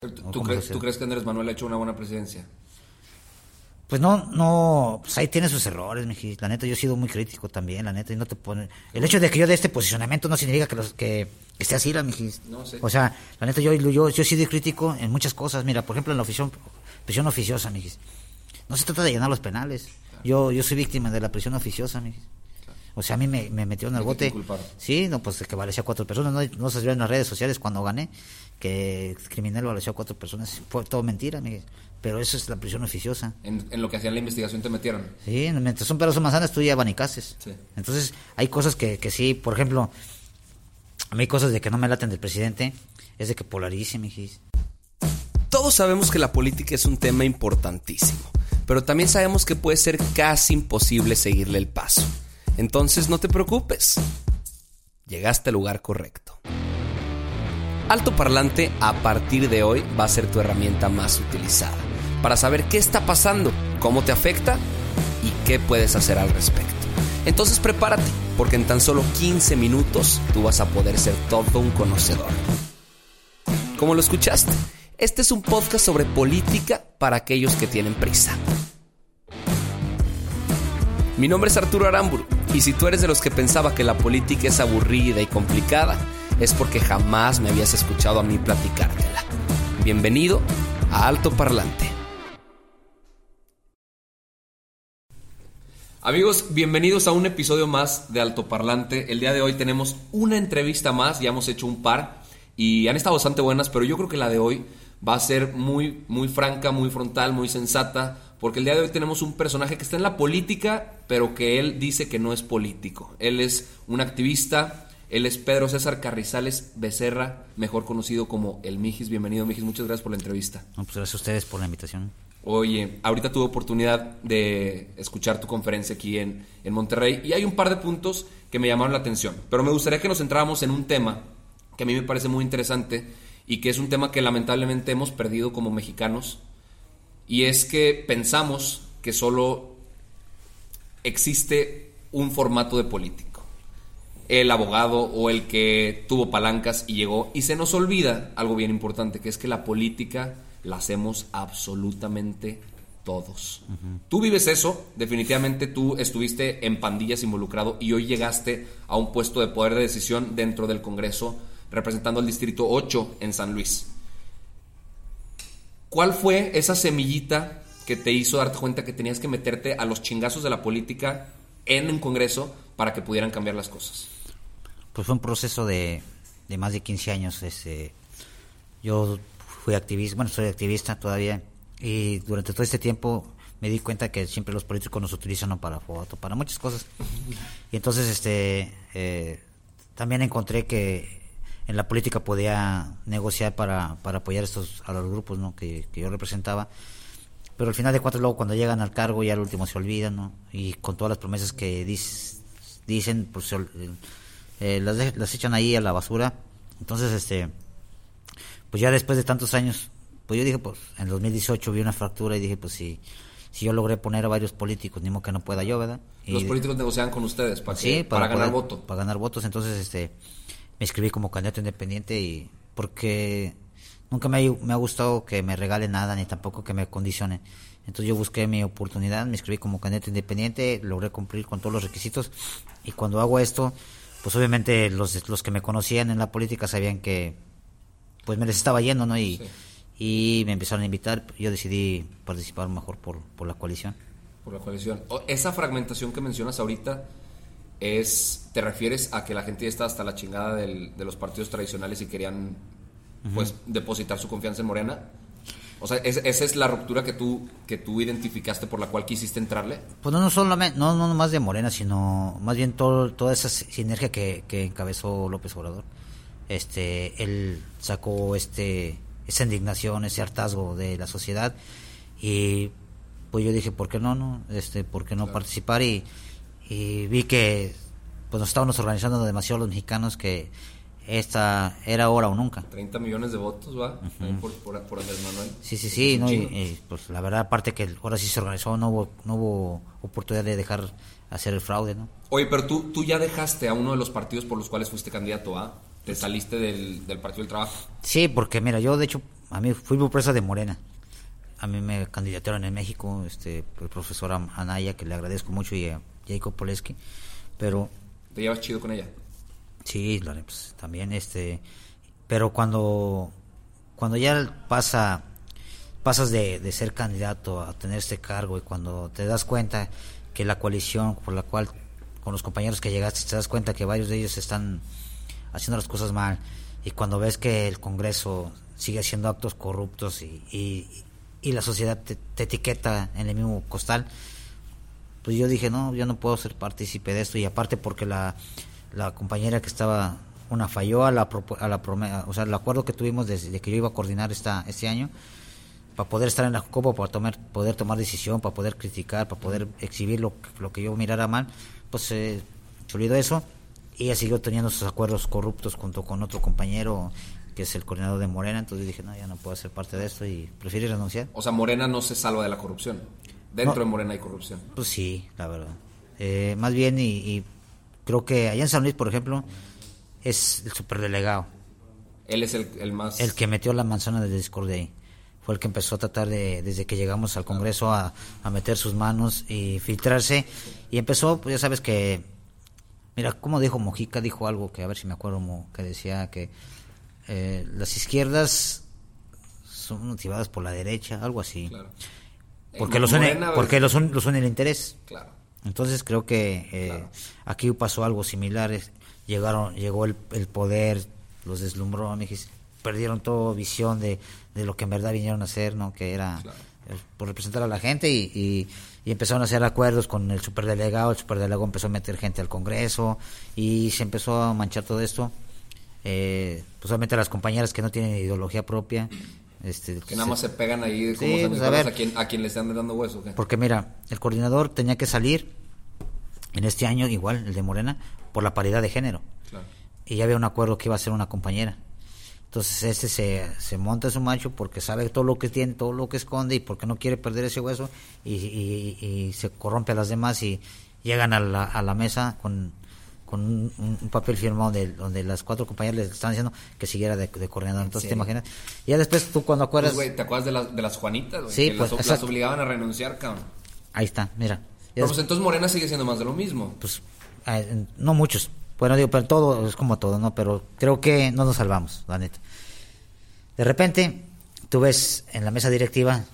¿Tú, crees, ¿Tú crees que Andrés Manuel ha hecho una buena presidencia? Pues no, no, pues ahí tiene sus errores, Miji. La neta, yo he sido muy crítico también, la neta, y no te pone... El hecho de que yo dé este posicionamiento no significa que, los, que, que esté así, la Miji. No sé. O sea, la neta, yo, yo, yo he sido crítico en muchas cosas. Mira, por ejemplo, en la ofición, prisión oficiosa, Miji. No se trata de llenar los penales. Yo, yo soy víctima de la prisión oficiosa, Miji. O sea, a mí me, me metieron al ¿De bote. culparon? Sí, no, pues que valecía a cuatro personas. No, no se vio en las redes sociales cuando gané que criminal valeció a cuatro personas. Fue todo mentira. Pero eso es la prisión oficiosa. En, en lo que hacían la investigación te metieron. Sí, mientras son peros o manzanas, tú ya abanicases. Sí. Entonces, hay cosas que, que sí, por ejemplo, a mí hay cosas de que no me laten del presidente, es de que polarice, mijis. Todos sabemos que la política es un tema importantísimo, pero también sabemos que puede ser casi imposible seguirle el paso. Entonces no te preocupes. Llegaste al lugar correcto. Alto Parlante a partir de hoy va a ser tu herramienta más utilizada para saber qué está pasando, cómo te afecta y qué puedes hacer al respecto. Entonces prepárate, porque en tan solo 15 minutos tú vas a poder ser todo un conocedor. Como lo escuchaste, este es un podcast sobre política para aquellos que tienen prisa. Mi nombre es Arturo Aramburu y si tú eres de los que pensaba que la política es aburrida y complicada, es porque jamás me habías escuchado a mí platicártela. Bienvenido a Alto Parlante. Amigos, bienvenidos a un episodio más de Alto Parlante. El día de hoy tenemos una entrevista más, ya hemos hecho un par y han estado bastante buenas, pero yo creo que la de hoy va a ser muy, muy franca, muy frontal, muy sensata, porque el día de hoy tenemos un personaje que está en la política, pero que él dice que no es político. Él es un activista, él es Pedro César Carrizales Becerra, mejor conocido como El Mijis. Bienvenido, Mijis, muchas gracias por la entrevista. No, pues gracias a ustedes por la invitación. Oye, ahorita tuve oportunidad de escuchar tu conferencia aquí en, en Monterrey y hay un par de puntos que me llamaron la atención, pero me gustaría que nos centráramos en un tema que a mí me parece muy interesante y que es un tema que lamentablemente hemos perdido como mexicanos y es que pensamos que solo existe un formato de político, el abogado o el que tuvo palancas y llegó y se nos olvida algo bien importante que es que la política la hacemos absolutamente todos. Tú vives eso, definitivamente tú estuviste en pandillas involucrado y hoy llegaste a un puesto de poder de decisión dentro del Congreso representando al Distrito 8 en San Luis. ¿Cuál fue esa semillita que te hizo darte cuenta que tenías que meterte a los chingazos de la política en un Congreso para que pudieran cambiar las cosas? Pues fue un proceso de, de más de 15 años. Este, yo fui activista, bueno, soy activista todavía, y durante todo este tiempo me di cuenta que siempre los políticos nos utilizan para foto, para muchas cosas. Y entonces este eh, también encontré que en la política podía negociar para, para apoyar estos a los grupos ¿no? que, que yo representaba. Pero al final de cuentas luego cuando llegan al cargo ya al último se olvidan, ¿no? Y con todas las promesas que dis- dicen, pues ol- eh, las, de- las echan ahí a la basura. Entonces, este, pues ya después de tantos años, pues yo dije, pues en 2018 vi una fractura y dije, pues si, si yo logré poner a varios políticos, ni modo que no pueda yo, ¿verdad? Y- Los políticos negociaban con ustedes para, Sí, que- para, ganar poder- voto. Para ganar votos, entonces este me inscribí como candidato independiente y porque nunca me ha, me ha gustado que me regalen nada ni tampoco que me condicione. Entonces yo busqué mi oportunidad, me inscribí como candidato independiente, logré cumplir con todos los requisitos y cuando hago esto, pues obviamente los, los que me conocían en la política sabían que pues me les estaba yendo, ¿no? Y, y me empezaron a invitar, yo decidí participar mejor por, por la coalición. por la coalición. O- Esa fragmentación que mencionas ahorita es, ¿te refieres a que la gente ya está hasta la chingada del- de los partidos tradicionales y querían pues depositar su confianza en Morena? O sea, ¿es- esa es la ruptura que tú, que tú identificaste por la cual quisiste entrarle. Pues no, no solamente, no, no más de Morena, sino más bien todo, toda esa sinergia que, que encabezó López Obrador. este, él sacó este, esa indignación, ese hartazgo de la sociedad y pues yo dije, ¿por qué no, no? Este, ¿por qué no participar? Y, y vi que pues nos estábamos organizando demasiado los mexicanos que esta era ahora o nunca. 30 millones de votos, ¿va? por, por, por, Andrés Manuel. Sí, sí, sí, no, y, pues la verdad, aparte que ahora sí se organizó, no hubo, no hubo oportunidad de dejar hacer el fraude, ¿no? Oye, pero tú, tú ya dejaste a uno de los partidos por los cuales fuiste candidato, ¿ah? ¿Te saliste del, del Partido del Trabajo? Sí, porque mira, yo de hecho, a mí fui presa de Morena. A mí me candidataron en México, este, el profesor Anaya, que le agradezco mucho, y a Jacob Poleski, pero... ¿Te llevas chido con ella? Sí, pues, también este, pero cuando cuando ya pasa pasas de, de, ser candidato a tener este cargo y cuando te das cuenta que la coalición por la cual con los compañeros que llegaste te das cuenta que varios de ellos están haciendo las cosas mal y cuando ves que el Congreso sigue haciendo actos corruptos y, y, y la sociedad te, te, etiqueta en el mismo costal, pues yo dije, no, yo no puedo ser partícipe de esto y aparte porque la, la compañera que estaba, una falló a la, a la o sea, el acuerdo que tuvimos desde que yo iba a coordinar esta, este año, para poder estar en la Copa, para tomar, poder tomar decisión, para poder criticar, para poder exhibir lo, lo que yo mirara mal, pues eh, se olvidó eso y ella siguió teniendo sus acuerdos corruptos junto con otro compañero que es el coordinador de Morena, entonces dije, no, ya no puedo ser parte de esto y prefiero renunciar. O sea, Morena no se salva de la corrupción. Dentro de Morena hay corrupción. Pues sí, la verdad. Eh, más bien, y Creo que allá en San Luis, por ejemplo, es el superdelegado. Él es el, el más... El que metió la manzana de discordia ahí. Fue el que empezó a tratar de, desde que llegamos al Congreso, a, meter sus manos y filtrarse. Y empezó, pues ya sabes que... Mira, como dijo Mojica, dijo algo que a ver si me acuerdo, que decía que eh, las izquierdas son motivadas por la derecha, algo así. Claro. Porque, los une, porque los, los une el interés. Claro. Entonces creo que eh, aquí pasó algo similar. Llegaron, llegó el, poder, los deslumbró, perdieron toda visión de, lo que en verdad vinieron a hacer, ¿no? Que era por representar a la gente y, empezaron a hacer acuerdos con el superdelegado. El superdelegado empezó a meter gente al Congreso y se empezó a manchar todo esto. Eh, pues obviamente las compañeras que no tienen ideología propia este, que nada más se pegan ahí de cómo pues, a, quien, a quien le están dando hueso. Porque mira, el coordinador tenía que salir en este año, igual, el de Morena, por la paridad de género. Y ya había un acuerdo que iba a ser una compañera. Entonces este se, se monta su macho porque sabe todo lo que tiene, todo lo que esconde y porque no quiere perder ese hueso y, y, se corrompe a las demás y llegan a la, a la mesa con con un, papel firmado de, donde las cuatro compañeras les están diciendo que siguiera de, coordinador. Entonces, te imaginas. Y ya después tú cuando acuerdas. Pues, ¿Te acuerdas de, las de las Juanitas? Sí, que pues. Las, obligaban a renunciar, cabrón. Ahí está, mira. pues entonces Morena sigue siendo más de lo mismo. Pues, no muchos. Bueno, digo, pero todo es como todo, ¿no? Pero creo que no nos salvamos, la neta. De repente, tú ves en la mesa directiva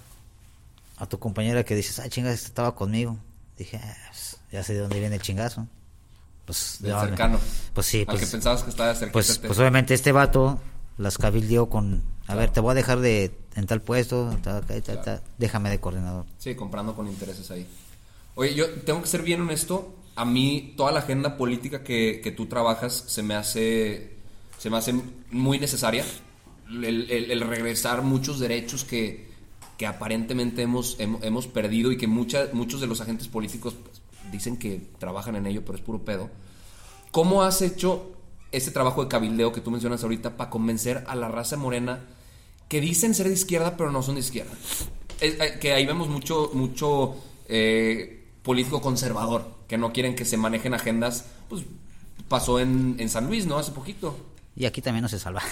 a tu compañera que dices, ay, chingas, estaba conmigo. Dije, ah, pues, ya sé de dónde viene el chingazo pues cercano. Pues sí, pues, que pensabas que estaba cerca. Pues, pues obviamente este vato las cabildeó con, a ver, te voy a dejar de en tal puesto, déjame de coordinador. Sí, comprando con intereses ahí. Oye, yo tengo que ser bien honesto, a mí toda la agenda política que, que tú trabajas se me hace se me hace muy necesaria el, el, regresar muchos derechos que, que aparentemente hemos, hemos, perdido y que mucha, muchos de los agentes políticos dicen que trabajan en ello, pero es puro pedo. ¿Cómo has hecho ese trabajo de cabildeo que tú mencionas ahorita para convencer a la raza morena que dicen ser de izquierda, pero no son de izquierda? Eh, que ahí vemos mucho, mucho eh, político conservador, que no quieren que se manejen agendas. Pues pasó en, en San Luis, ¿no? Hace poquito. Y aquí también no se salva.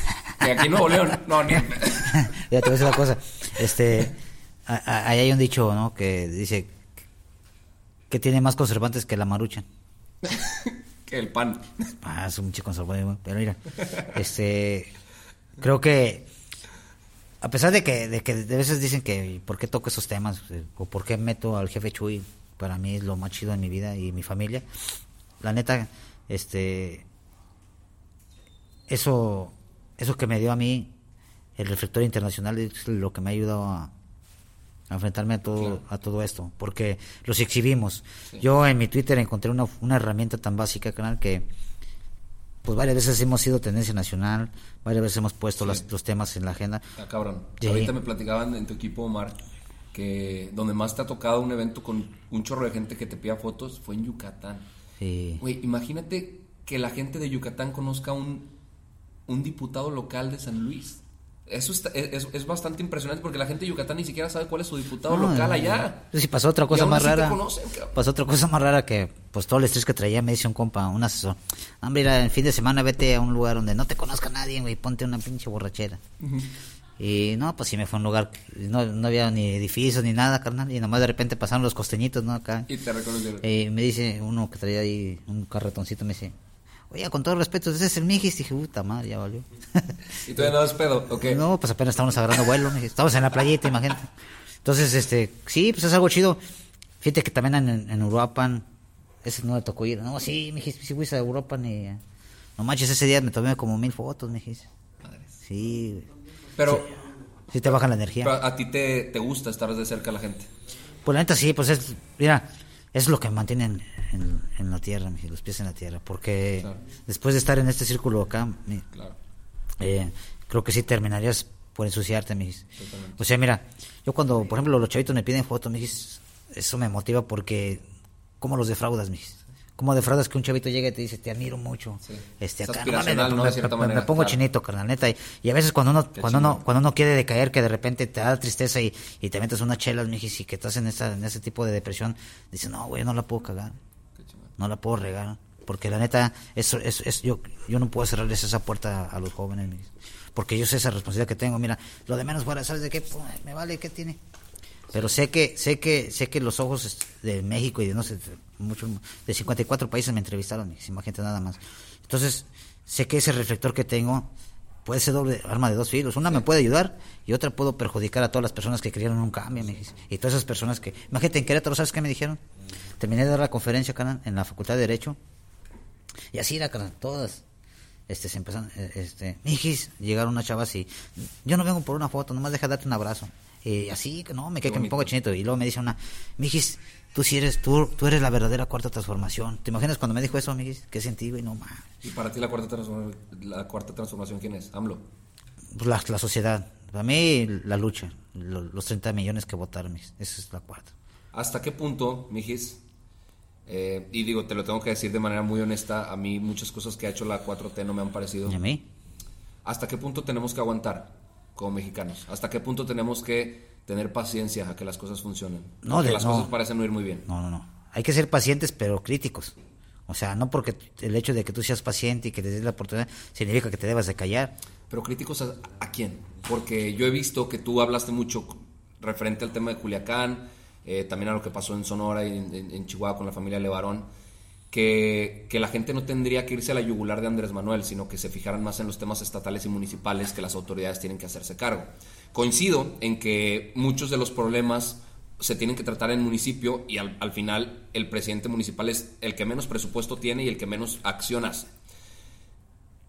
Y aquí no, León. No, ni. ya te voy a decir una cosa. Este, ahí hay un dicho, ¿no? Que dice que tiene más conservantes que la marucha. que el pan. Ah, es un chico conservante, pero mira, este, creo que a pesar de que, de que de veces dicen que por qué toco esos temas o por qué meto al jefe Chuy, para mí es lo más chido en mi vida y mi familia. La neta, este, eso, eso que me dio a mí el reflector internacional es lo que me ha ayudado a, enfrentarme a todo, a todo esto, porque los exhibimos. Yo en mi Twitter encontré una, una herramienta tan básica, canal, que pues varias veces hemos sido tendencia nacional, varias veces hemos puesto las- los temas en la agenda. Está cabrón. Sí. Ahorita me platicaban en tu equipo, Omar, que donde más te ha tocado un evento con un chorro de gente que te pida fotos fue en Yucatán. Sí. Güey, imagínate que la gente de Yucatán conozca un, un diputado local de San Luis. Eso está- es, es bastante impresionante porque la gente de Yucatán ni siquiera sabe cuál es su diputado No, local allá. no. Sí, pasó otra cosa más rara. conocen, pasó otra cosa más rara que, pues todo el estrés que traía me dice un compa, un asesor. Hombre, mira, el fin de semana vete a un lugar donde no te conozca nadie, güey, ponte una pinche borrachera. Y no, pues sí me fue a un lugar, no, no había ni edificios ni nada, carnal. Y nomás de repente pasaron los costeñitos, ¿no? Acá. Y te reconocieron. Y me dice uno que traía ahí un carretoncito, me dice, oye, con todo respeto, ese es el Mijis. Dije, puta madre, ya valió. y todavía no das pedo, ¿ok? No, pues apenas estábamos agarrando vuelo, estábamos en la playita, imagínate. Entonces, este, sí, pues es algo chido. Fíjate que también en, en Uruapan, ese no le tocó ir. No, sí, me dijiste, sí fuiste a Uruapan y... eh, No manches, ese día me tomé como mil fotos, me dijiste. Sí. Pero, sí te baja la energía. pero a ti te, te gusta estar de cerca a la gente. Pues la neta sí, pues es, mira, es lo que me mantiene en, la tierra, los pies en la tierra. Porque Claro. después de estar en este círculo acá, Claro. eh, creo que sí terminarías por ensuciarte. Totalmente. O sea, mira, yo cuando, por ejemplo, los chavitos me piden fotos, me dijiste, eso me motiva porque, ¿cómo los defraudas, dijiste? ¿Cómo defraudas que un chavito llegue y te dice, te admiro mucho? Sí. Este, Es acá, me, De cierta me- me manera, pongo claro. chinito, carnal, neta. Y, y a veces cuando uno, Qué cuando uno, cuando uno quiere decaer, que de repente te da tristeza y, y te metes unas chelas, me dijiste, y que estás en, esa, en ese tipo de depresión, dices, no, güey, no la puedo cagar no la puedo regar. Porque la neta eso es, es- yo yo no puedo cerrarles esa puerta a los jóvenes porque yo sé esa responsabilidad que tengo. Mira lo de menos fuera sabes de qué Pues, me vale qué tiene pero sé que sé que sé que los ojos de México y de no sé de muchos de 54 países me entrevistaron imagínate nada más. Entonces sé que ese reflector que tengo puede ser doble arma de dos filos. Una me puede ayudar y otra puedo perjudicar a todas las personas que creyeron en un cambio me y todas esas personas que imagínate en Querétaro sabes qué me dijeron terminé de dar la conferencia en la facultad de derecho. Y así era, todas. Este, se empezaron, eh, este, mijis, llegaron unas chavas y yo no vengo por una foto, nomás deja darte un abrazo. Y así, que no, me quedé que me pongo chinito. Y luego me dice una, mijis, tú sí eres, tú, tú eres la verdadera cuarta transformación. ¿Te imaginas cuando me dijo eso, mijis? ¿Qué sentí, güey? No, mames. ¿Y para ti la cuarta, transformación, la cuarta transformación quién es? AMLO. Pues la, la sociedad. Para mí, la lucha. lo- los 30 millones que votaron, mijis. Esa es la cuarta. ¿Hasta qué punto, Mijis? eh, y digo, te lo tengo que decir de manera muy honesta, a mí muchas cosas que ha hecho la 4T no me han parecido. ¿Y a mí? ¿Hasta qué punto tenemos que aguantar como mexicanos? ¿Hasta qué punto tenemos que tener paciencia a que las cosas funcionen? No, de- las no. cosas parecen no ir muy bien. No, no, no. Hay que ser pacientes, pero críticos. O sea, no porque el hecho de que tú seas paciente y que te des la oportunidad significa que te debas de callar. Pero críticos a, a quién? Porque yo he visto que tú hablaste mucho referente al tema de Culiacán, eh, también a lo que pasó en Sonora y en, en- en Chihuahua con la familia Levarón, que, la gente no tendría que irse a la yugular de Andrés Manuel, sino que se fijaran más en los temas estatales y municipales que las autoridades tienen que hacerse cargo. Coincido en que muchos de los problemas se tienen que tratar en municipio y al, al final el presidente municipal es el que menos presupuesto tiene y el que menos acción hace.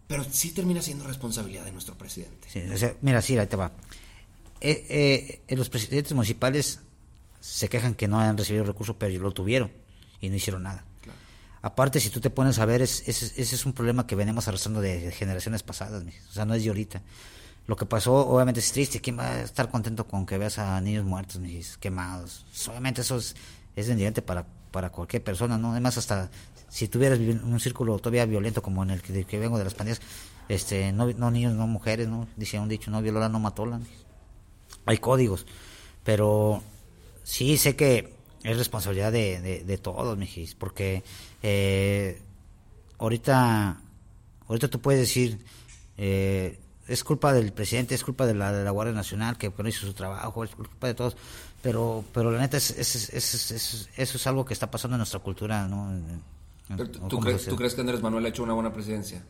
Pero sí termina siendo responsabilidad de nuestro presidente. Mira, sí, ahí te va. Eh, eh, eh, los presidentes municipales se quejan que no han recibido recursos, pero lo tuvieron y no hicieron nada. Aparte, si tú te pones a ver, es- es- ese es un problema que venimos arrastrando de generaciones pasadas, o sea, no es de ahorita. Lo que pasó, obviamente, es triste. ¿Quién va a estar contento con que veas a niños muertos, mijis, quemados? Pues, obviamente, eso es, es para, para cualquier persona, ¿no? Además, hasta si tuvieras un círculo todavía violento como en el que, vengo de las pandillas, este, no, no niños, no mujeres, ¿no? Dice un dicho, no viola, no mijis. Hay códigos, pero sí sé que es responsabilidad de, de, de todos, mijis, porque eh, ahorita, ahorita tú puedes decir, eh, es culpa del presidente, es culpa de la, de la Guardia Nacional que no hizo su trabajo, es culpa de todos, pero, pero la neta es, es- es- es- es- eso es algo que está pasando en nuestra cultura, ¿no? En- en- Pero ¿Tú, como tú crees, tú crees que Andrés Manuel ha hecho una buena presidencia?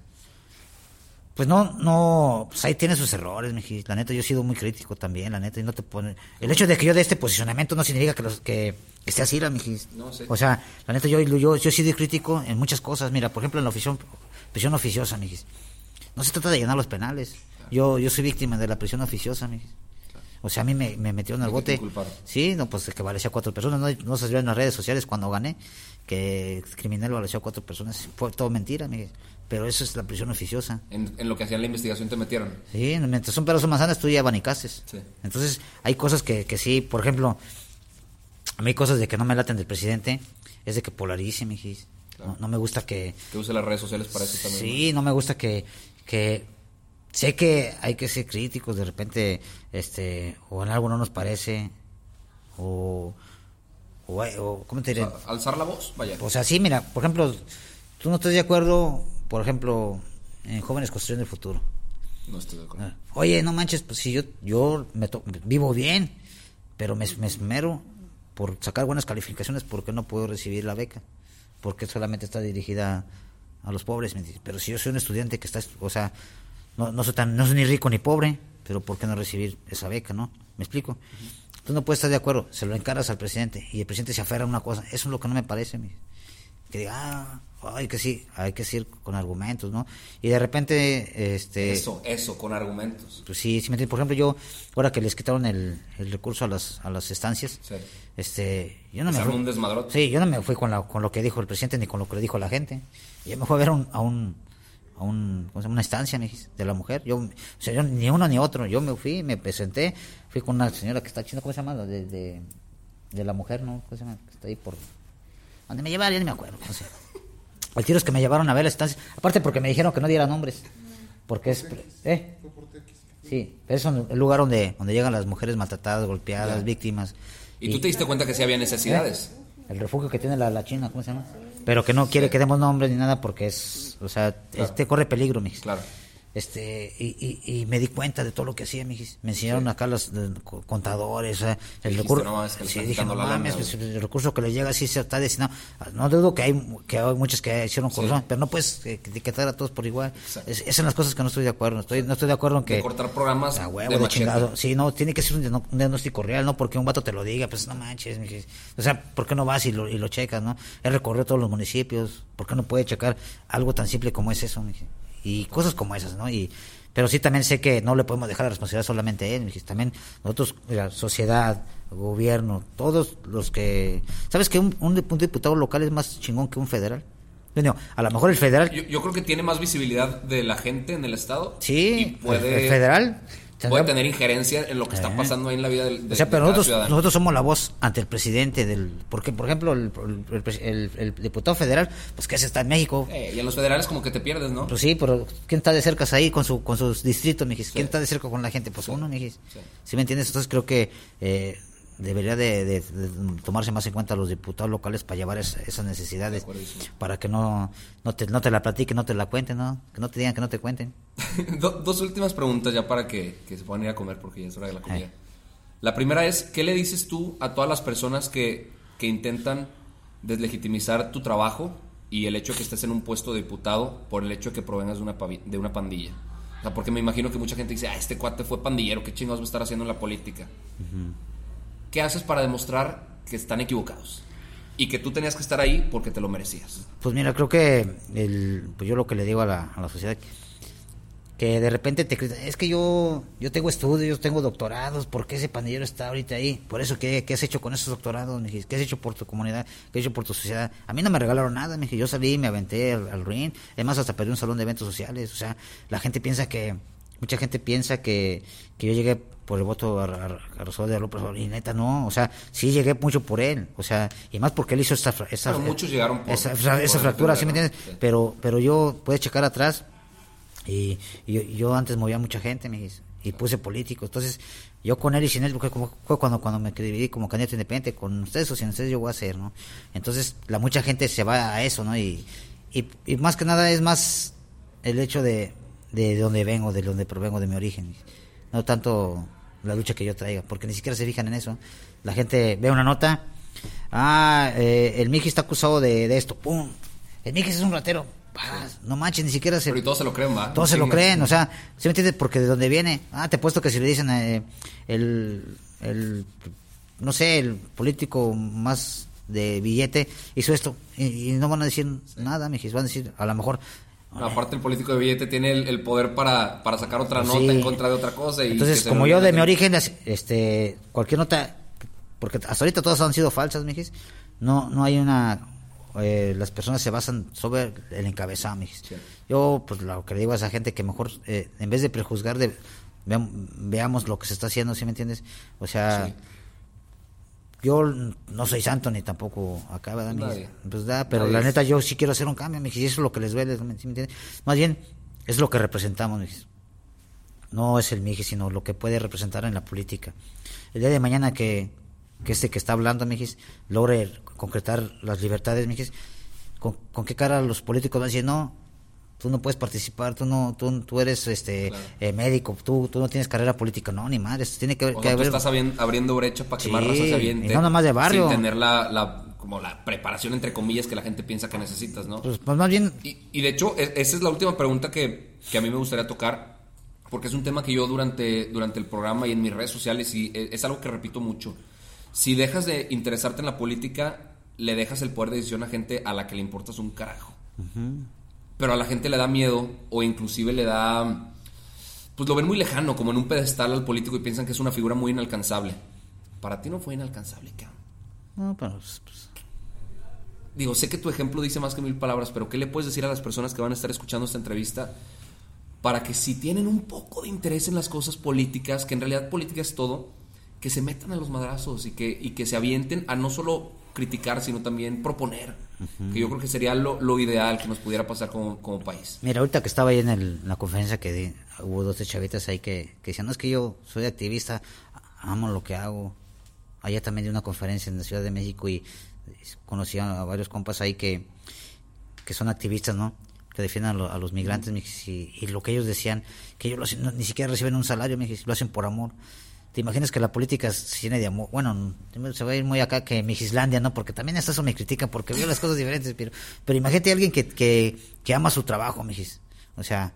Pues no, no, pues ahí tiene sus errores, mijis. La neta, yo he sido muy crítico también, la neta, y no te pone... El hecho de que yo dé este posicionamiento no significa que, los, que esté así, la mijis. No sé. O sea, la neta, yo, yo, yo he sido crítico en muchas cosas. Mira, por ejemplo, en la prisión, prisión oficiosa, mijis. No se trata de llenar los penales. Yo, yo soy víctima de la prisión oficiosa, mijis. O sea, a mí me, me metieron al ¿De qué te bote. Sí, no, pues que valecía a cuatro personas. No, no se vio en las redes sociales cuando gané que el criminal valeció a cuatro personas. Fue todo mentira, Miguel. Pero eso es la prisión oficiosa. En, en lo que hacían la investigación te metieron. Sí, mientras son peras o manzanas, tú ya abanicases. Sí. Entonces, hay cosas que, que sí, por ejemplo, a mí hay cosas de que no me laten del presidente, es de que polarice, mijis. No, no me gusta que... Que use las redes sociales para eso también. Sí, no me gusta que, que... Sé que hay que ser críticos, de repente, este, o en algo no nos parece, o... o, o ¿Cómo te diré? O sea, alzar la voz, vaya. O sea, sí, mira, por ejemplo, tú no estás de acuerdo, por ejemplo, en Jóvenes Construyendo el Futuro. no estoy de acuerdo. Ah, Oye, no manches, pues si yo, yo me to- vivo bien, pero me, me esmero por sacar buenas calificaciones porque no puedo recibir la beca, porque solamente está dirigida a los pobres. Pero si yo soy un estudiante que está, est- o sea, no, no soy tan, no soy ni rico ni pobre, pero ¿por qué no recibir esa beca, no? ¿Me explico? Tú no puedes estar de acuerdo, se lo encaras al presidente y el presidente se aferra a una cosa. Eso es lo que no me parece, mi- que diga, ah, hay que sí, hay que decir con argumentos, ¿no? Y de repente, este... Eso, eso, con argumentos. Pues sí, sí me entiendes. Por ejemplo, yo, ahora que les quitaron el, el recurso a las, a las estancias, Sí. este, yo no me fui, un. Sí, yo no me fui con, la, con lo que dijo el presidente ni con lo que le dijo la gente. Yo me fui a ver a un, a un, a un- ¿cómo se llama? una estancia de la mujer. Yo, o sea, yo ni uno ni otro. Yo me fui, me presenté, fui con una señora que está china, ¿cómo se llama? La De, de, de la mujer, ¿no? ¿Cómo se llama? Que está ahí por... ¿Dónde me llevaron? Ya ni me acuerdo. ¿cómo se llama? El tiro es que me llevaron a ver la estancia. Aparte porque me dijeron que no diera nombres. Porque es... ¿Eh? Sí, pero es un- el lugar donde, donde llegan las mujeres maltratadas, golpeadas, Ya. víctimas. Y tú te diste cuenta que sí había necesidades. El refugio que tiene la, la China, ¿cómo se llama? Pero que no quiere que demos nombres ni nada porque es, o sea, este corre peligro, mijis. Claro. Este, y, y, y me di cuenta de todo lo que hacía, mijis. Me enseñaron acá los eh, co- contadores, sea, el recurso. "No mames, que sí, están dije, quitando no la lana, mames, güey". pues, el recurso que le llega así se está destinado. No dudo que hay, que hay muchos que hicieron corrupción, pero no puedes eh, etiquetar a todos por igual. Es, esas son las cosas que no estoy de acuerdo. Estoy, no estoy de acuerdo en que. De cortar programas A huevo, de de, chingado. Sí, no, tiene que ser un, diagnóstico real, no porque un vato te lo diga, pues no manches. mijis. O sea, ¿por qué no vas y lo, y lo checas, no? Él recorrió todos los municipios, ¿por qué no puede checar algo tan simple como es eso, mijis? Y cosas como esas, ¿no? Y, pero sí también sé que no le podemos dejar la responsabilidad solamente a él. También nosotros, la sociedad, gobierno, todos los que... ¿Sabes que un, un, diputado local es más chingón que un federal? Bueno, a lo mejor el federal... Yo, yo creo que tiene más visibilidad de la gente en el Estado. y sí, puede, el federal... puede tener injerencia en lo que está Eh. pasando ahí en la vida del, de, O sea, pero nosotros, ciudadano. nosotros somos la voz ante el presidente del... Porque, por ejemplo, el, el- el- el- el diputado federal, pues que ese está en México. Eh, y en los federales como que te pierdes, ¿no? Pues sí, pero ¿quién está de cerca ahí con su con sus distritos, mijis? ¿Quién está de cerca con la gente? Pues uno, mijis. Sí. Sí. me entiendes? Entonces creo que eh, debería de, de- de tomarse más en cuenta los diputados locales para llevar es- esas necesidades, para que no, no, te, no te la platiquen, no te la cuenten, ¿no? Que no te digan que no te cuenten. Do- dos últimas preguntas ya para que, que se puedan ir a comer porque ya es hora de la comida. Eh. La primera es, ¿qué le dices tú a todas las personas que, que intentan deslegitimizar tu trabajo y el hecho de que estés en un puesto de diputado por el hecho de que provengas de una, de una pandilla? O sea, porque me imagino que mucha gente dice, ah, este cuate fue pandillero, ¿qué chingados va a estar haciendo en la política? ¿Qué haces para demostrar que están equivocados? Y que tú tenías que estar ahí porque te lo merecías. Pues mira, creo que el, pues yo lo que le digo a la, sociedad que de repente te es que yo yo tengo estudios, tengo doctorados, ¿por qué ese pandillero está ahorita ahí? Por eso, ¿qué, qué has hecho con esos doctorados? ¿Qué has hecho por tu comunidad? ¿Qué has hecho por tu sociedad? A mí no me regalaron nada, me dije, yo salí, me aventé al, al ring, además hasta perdí un salón de eventos sociales, o sea, la gente piensa que, mucha gente piensa que, que yo llegué por el voto a, a, a Rosario de López Obrador, y neta no, o sea, sí llegué mucho por él, o sea, y más porque él hizo esta, esta Pero muchos llegaron por- esa, por esa fractura, ¿sí me entiendes? sí. Pero, pero yo, puedes checar atrás, y, y yo, yo antes movía mucha gente, me y puse políticos. Entonces, yo con él y sin él, porque como- fue cuando, cuando me dividí como candidato independiente, con ustedes o sin ustedes yo voy a hacer, ¿no? Entonces, la mucha gente se va a eso, ¿no? Y, y, y más que nada es más el hecho de, de dónde vengo, de donde provengo, de mi origen. No tanto la lucha que yo traiga, porque ni siquiera se fijan en eso. La gente ve una nota, ah, eh, el Miji está acusado de, de esto, ¡pum! El Miji es un ratero. no manches, ni siquiera se... Pero y todos se lo creen, ¿va? Todos se lo creen, o sea, ¿sí me entiendes? Porque de dónde viene. Ah, te he puesto que si le dicen eh, el, el, no sé, el político más de billete hizo esto y, y no van a decir nada, mijis, van a decir, a lo mejor, Aparte, el político de billete tiene el, el poder para, para sacar otra nota sí. en contra de otra cosa. Y Entonces, como yo de mi origen, este, cualquier nota, porque hasta ahorita todas han sido falsas, mijis, no, no hay una, eh, las personas se basan sobre el encabezado, mijis. Yo, pues lo que le digo a esa gente que mejor, eh, en vez de prejuzgar, de, veam- veamos lo que se está haciendo, ¿sí me entiendes? O sea, Sí. Yo no soy santo ni tampoco ¿verdad, mijis? Nadie. Pues da, pero Nadie la neta yo sí quiero hacer un cambio, mijis, y eso es lo que les duele, ¿sí me? Más bien, es lo que representamos, mijis no es el Mijis, sino lo que puede representar en la política. El día de mañana que, que este que está hablando, Mijis, logre concretar las libertades, Mijis, ¿con, con qué cara los políticos van a decir, no, tú no puedes participar, tú no, tú, tú eres este Claro. eh, médico, tú, tú no tienes carrera política, no, ni madre, tiene que, O que sea, tú estás abriendo brecha para que Sí, más raza se aviente. y no nomás de barrio. Sin tener la, la- como la preparación, entre comillas, que la gente piensa que necesitas, ¿no? Pues, pues más bien, Y, y de hecho, e- esa es la última pregunta que, que a mí me gustaría tocar, porque es un tema que yo durante, durante el programa y en mis redes sociales, y e- es algo que repito mucho. Si dejas de interesarte en la política, le dejas el poder de decisión a gente a la que le importas un carajo. Pero a la gente le da miedo o inclusive le da... Pues lo ven muy lejano, como en un pedestal al político y piensan que es una figura muy inalcanzable. Para ti no fue inalcanzable, cabrón. no, pues, pues, Digo, sé que tu ejemplo dice más que mil palabras, pero ¿qué le puedes decir a las personas que van a estar escuchando esta entrevista para que si tienen un poco de interés en las cosas políticas, que en realidad política es todo, que se metan a los madrazos y que, y que se avienten a no solo criticar, sino también proponer? Que yo creo que sería lo, lo ideal que nos pudiera pasar como, como país. Mira, ahorita que estaba ahí en, el- en la conferencia que di, hubo dos chavitas ahí que, que decían, no es que yo soy activista, amo lo que hago. Allá también di una conferencia en la Ciudad de México y conocí a varios compas ahí que, que son activistas, ¿no? Que defienden a, lo- a los migrantes, y, y lo que ellos decían, que ellos lo hacen- no- ni siquiera reciben un salario, lo hacen por amor. ¿Te imaginas que la política se llene de amor? Bueno, se va a ir muy acá que Mijislandia, ¿no? Porque también hasta eso me critican porque veo las cosas diferentes, pero, pero imagínate a alguien que, que, que ama su trabajo, Mijis. O sea,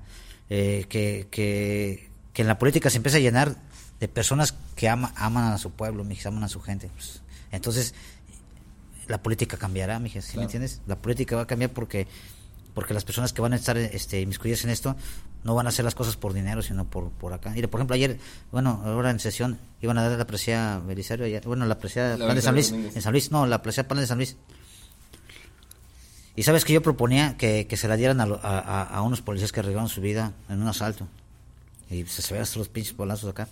eh, que, que, que en la política se empieza a llenar de personas que ama, aman a su pueblo, Mijis, aman a su gente. Pues, entonces, la política cambiará, Mijis, ¿sí me entiendes? La política va a cambiar porque porque las personas que van a estar este, inmiscuidas en esto no van a hacer las cosas por dinero, sino por, por acá. Por ejemplo, ayer, bueno, ahora en sesión iban a dar la presea Belisario, ayer, bueno, la presea La Plan de San Luis, en San Luis, no, la presea Plan de San Luis. Y sabes que yo proponía que, que se la dieran a, a, a- unos policías que arriesgaron su vida en un asalto. Y se, hasta los pinches bolazos acá.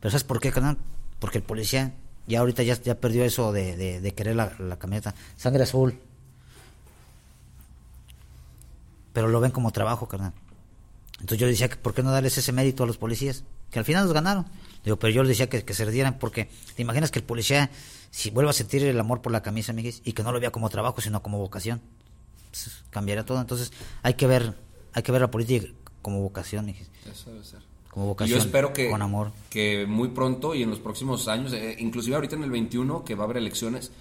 Pero ¿sabes por qué, canal? Porque el policía ya ahorita ya, ya perdió eso de, de, de querer la, la camioneta. Sangre azul. Pero lo ven como trabajo, carnal. Entonces yo decía que ¿por qué no darles ese mérito a los policías? Que al final los ganaron. Digo, pero yo les decía que, que se dieran porque te imaginas que el policía, si vuelve a sentir el amor por la camisa, mijis, y que no lo vea como trabajo, sino como vocación, pues, cambiaría todo. Entonces hay que ver, hay que ver la política como vocación. Eso debe ser. Como Y vocación. yo espero que, Con amor. que muy pronto y en los próximos años, eh, inclusive ahorita en el 21, que va a haber elecciones,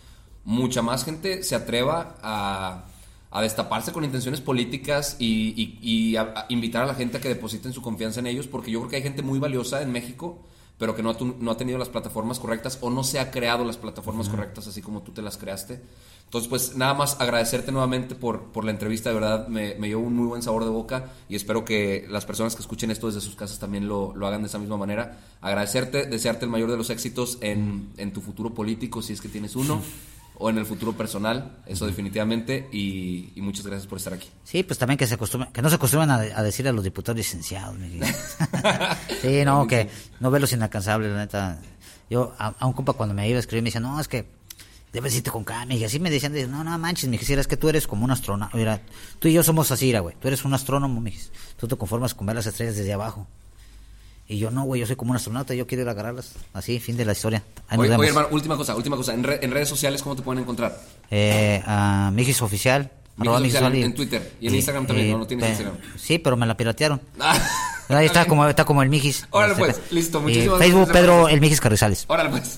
mucha más gente se atreva a, a destaparse con intenciones políticas y, y- y a, a invitar a la gente a que depositen su confianza en ellos, porque yo creo que hay gente muy valiosa en México, pero que no ha, no ha tenido las plataformas correctas o no se ha creado las plataformas correctas así como tú te las creaste. Entonces, pues nada más agradecerte nuevamente por, por la entrevista, de verdad me, me dio un muy buen sabor de boca y espero que las personas que escuchen esto desde sus casas también lo, lo hagan de esa misma manera. Agradecerte, desearte el mayor de los éxitos en, en tu futuro político, si es que tienes uno, o en el futuro personal, eso definitivamente, y, y muchas gracias por estar aquí. Sí, pues también que se acostumbren, que no se acostumbren a, a decir a los diputados licenciados. sí, no, que no verlos inalcanzables, la neta. Yo, a, a un compa cuando me iba a escribir me decía, no, es que debes irte con calma. Y así me decían, de, no, no manches, me dijiste, es que tú eres como un astrónomo. Mira, tú y yo somos así, güey. Tú eres un astrónomo, me. Tú te conformas con ver las estrellas desde abajo. Y yo no, güey, yo soy como un astronauta, yo quiero ir a agarrarlas. Así, fin de la historia. Ahí nos Oye, vemos. oye, hermano, última cosa, última cosa. En, re- en redes sociales, ¿cómo te pueden encontrar? Eh, a Mijis Oficial. Mijis Oficial en- en Twitter. Y en Instagram también, ¿no? ¿No tienes pe- Instagram? Sí, pero me la piratearon. Ahí está como, está como el Mijis. Órale, Este, pues, listo, y muchísimas Facebook gracias, Pedro hermano. el Mijis Carrizales. Órale, pues.